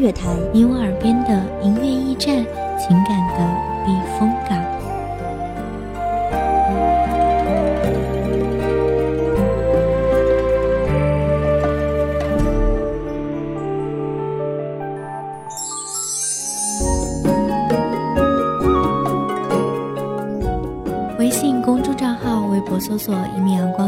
乐台，你我耳边的音乐驿站，情感的避风港。微信公众账号、微博搜索“一米阳光”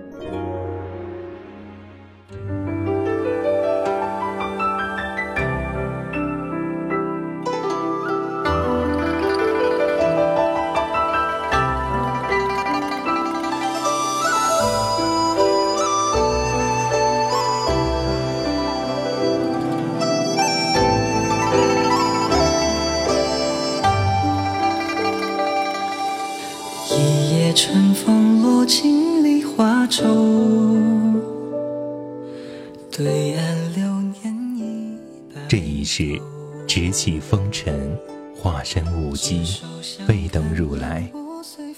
直起风尘，化身舞姬，飞登如来。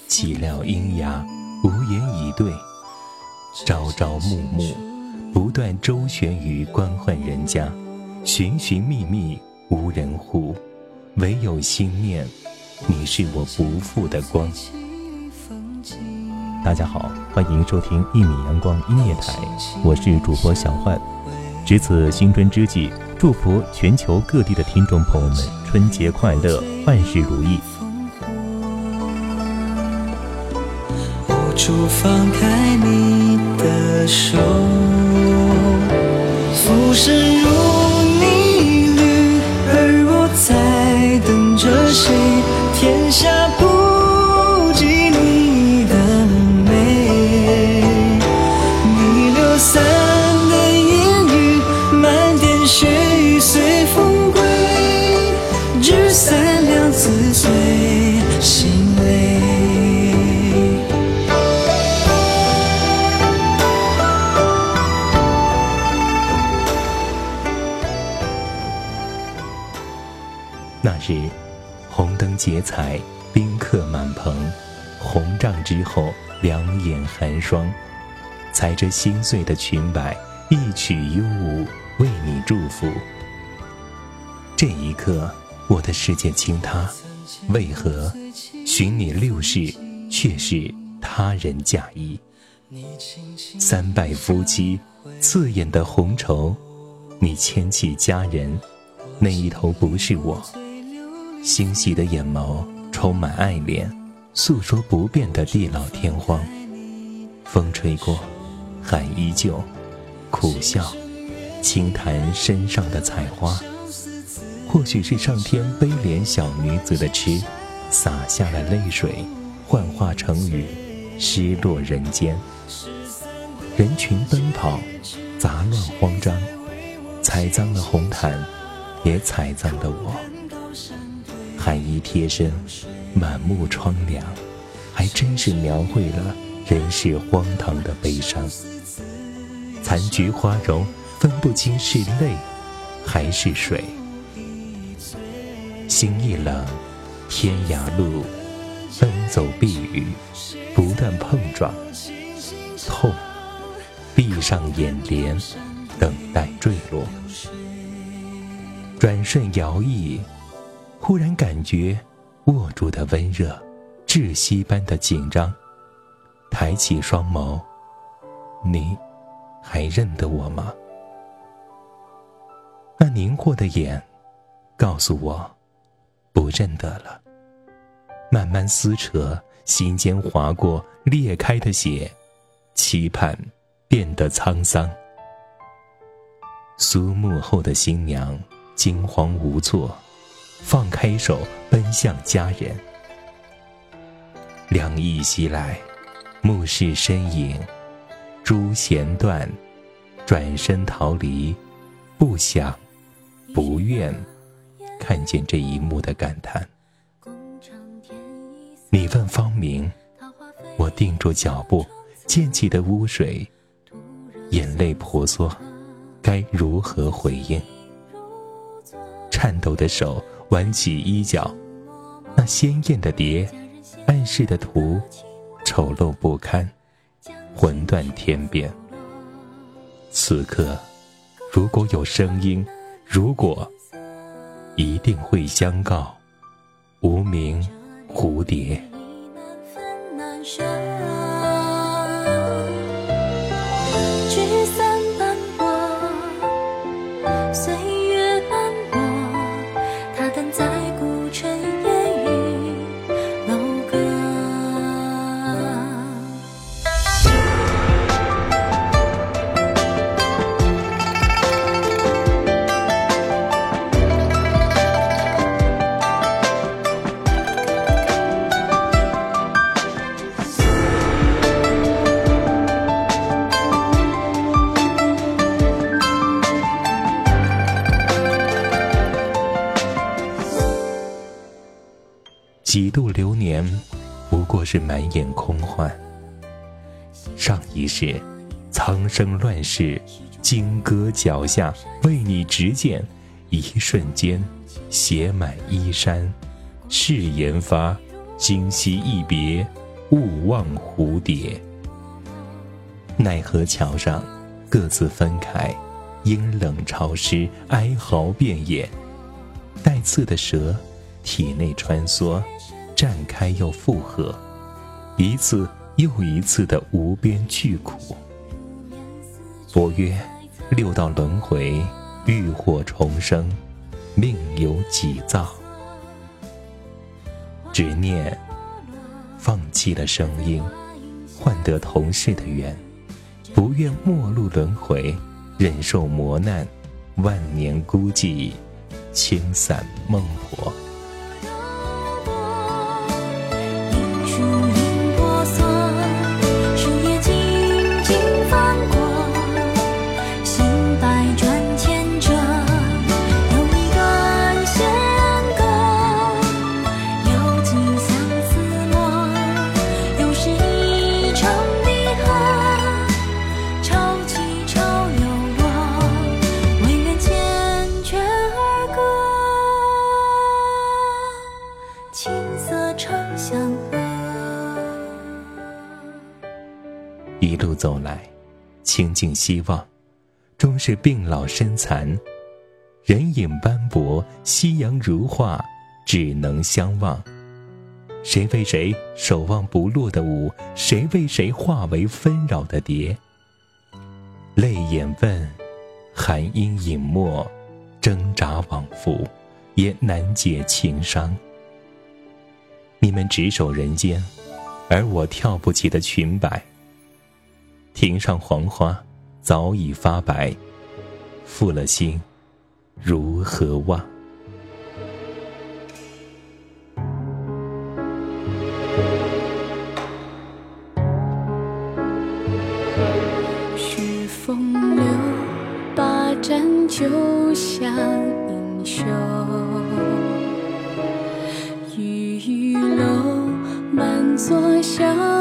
岂料阴阳，无言以对。朝朝暮暮，不断周旋于官宦人家，寻寻觅觅，无人护。唯有心念，你是我不负的光。大家好，欢迎收听一米阳光音乐台，我是主播小焕。值此新春之际，祝福全球各地的听众朋友们春节快乐，万事如意。无处放开你的手，浮生如逆旅，而我在等着谁？天下不灯结彩，宾客满棚，红帐之后，两眼寒霜。踩着心碎的裙摆，一曲幽舞，为你祝福。这一刻，我的世界倾塌，为何寻你六世，却是他人嫁衣？三拜夫妻，刺眼的红绸，你牵起佳人，那一头不是我。星细的眼眸充满爱恋，诉说不变的地老天荒。风吹过，海依旧，苦笑，轻弹身上的彩花。或许是上天悲怜小女子的痴，洒下了泪水，幻化成雨，失落人间。人群奔跑，杂乱慌张，踩脏了红毯，也踩脏了我。寒衣贴身，满目疮凉，还真是描绘了人世荒唐的悲伤。残菊花容，分不清是泪还是水。心一冷，天涯路，奔走避雨，不断碰撞，痛，闭上眼帘，等待坠落。转瞬摇曳。忽然感觉握住的温热，窒息般的紧张。抬起双眸，你还认得我吗？那凝惑的眼，告诉我，不认得了。慢慢撕扯，心间划过裂开的血，期盼变得沧桑。苏幕后的新娘惊慌无措，放开手奔向家人。凉意袭来，目视身影，珠弦断，转身逃离，不想，不愿看见这一幕的感叹。你问芳名，我定住脚步，溅起的污水，眼泪婆娑，该如何回应？颤抖的手挽起衣角，那鲜艳的蝶。暗示的图，丑陋不堪，魂断天边。此刻，如果有声音，如果，一定会相告，无名蝴蝶。几度流年，不过是满眼空幻。上一世，苍生乱世，金戈脚下，为你执剑，一瞬间，写满衣衫。誓言发，今夕一别，勿忘蝴蝶。奈何桥上，各自分开，阴冷潮湿，哀嚎遍野。带刺的蛇。体内穿梭，绽开又复合，一次又一次的无边巨苦。佛曰：六道轮回，浴火重生，命由己造。执念，放弃了声音，换得同世的缘，不愿末路轮回，忍受磨难，万年孤寂，清散孟婆。一路走来，倾尽希望，终是病老身残，人影斑驳，夕阳如画，只能相望。谁为谁守望不落的舞？谁为谁化为纷扰的蝶？泪眼问，寒阴隐没，挣扎往复，也难解情伤。你们执手人间，而我跳不起的裙摆。庭上黄花早已发白，负了心，如何忘？许风流，把盏酒向英雄。所想。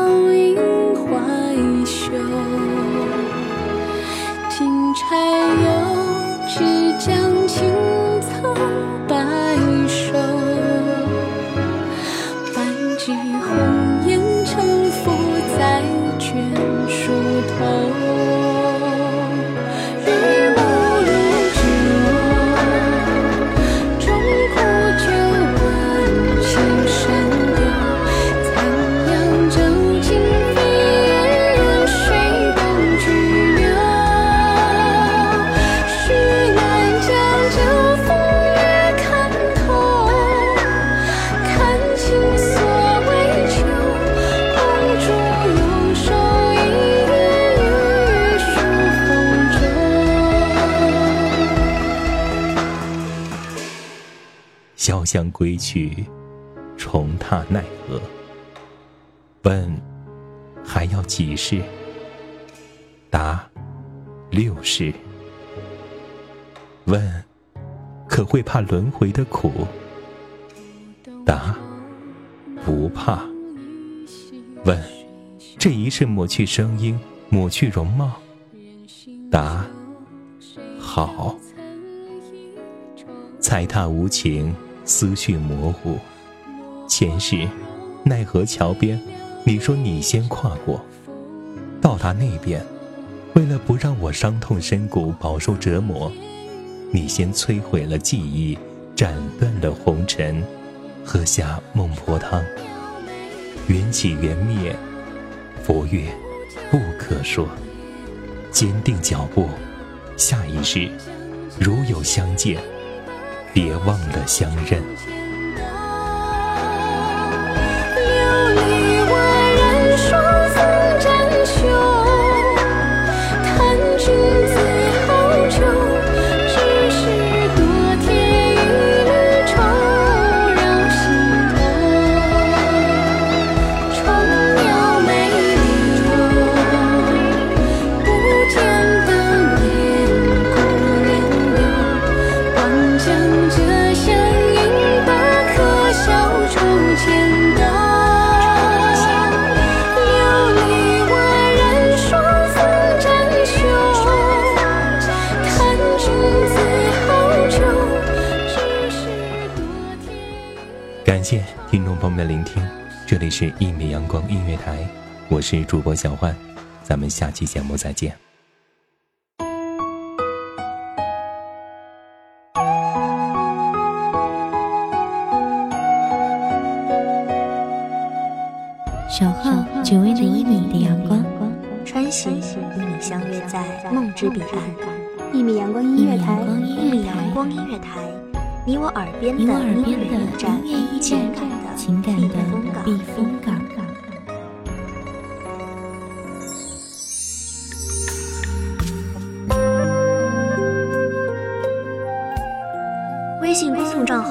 将归去，重踏奈何？问还要几世？答六世。问可会怕轮回的苦？答不怕。问这一世抹去声音，抹去容貌？答好。踩踏无情，思绪模糊。前世奈何桥边，你说你先跨过，到达那边，为了不让我伤痛深谷，饱受折磨，你先摧毁了记忆，斩断了红尘，喝下孟婆汤。缘起缘灭，佛曰不可说。坚定脚步，下一世如有相见。别忘了相认。听众朋友们的聆听，这里是《一米阳光音乐台》，我是主播小焕，咱们下期节目再见。守候只为那一米的阳光，穿行与你相约在梦之彼岸。一米阳光音乐台，一米阳光音乐台。你我耳边的音乐驿站，情感的避风港。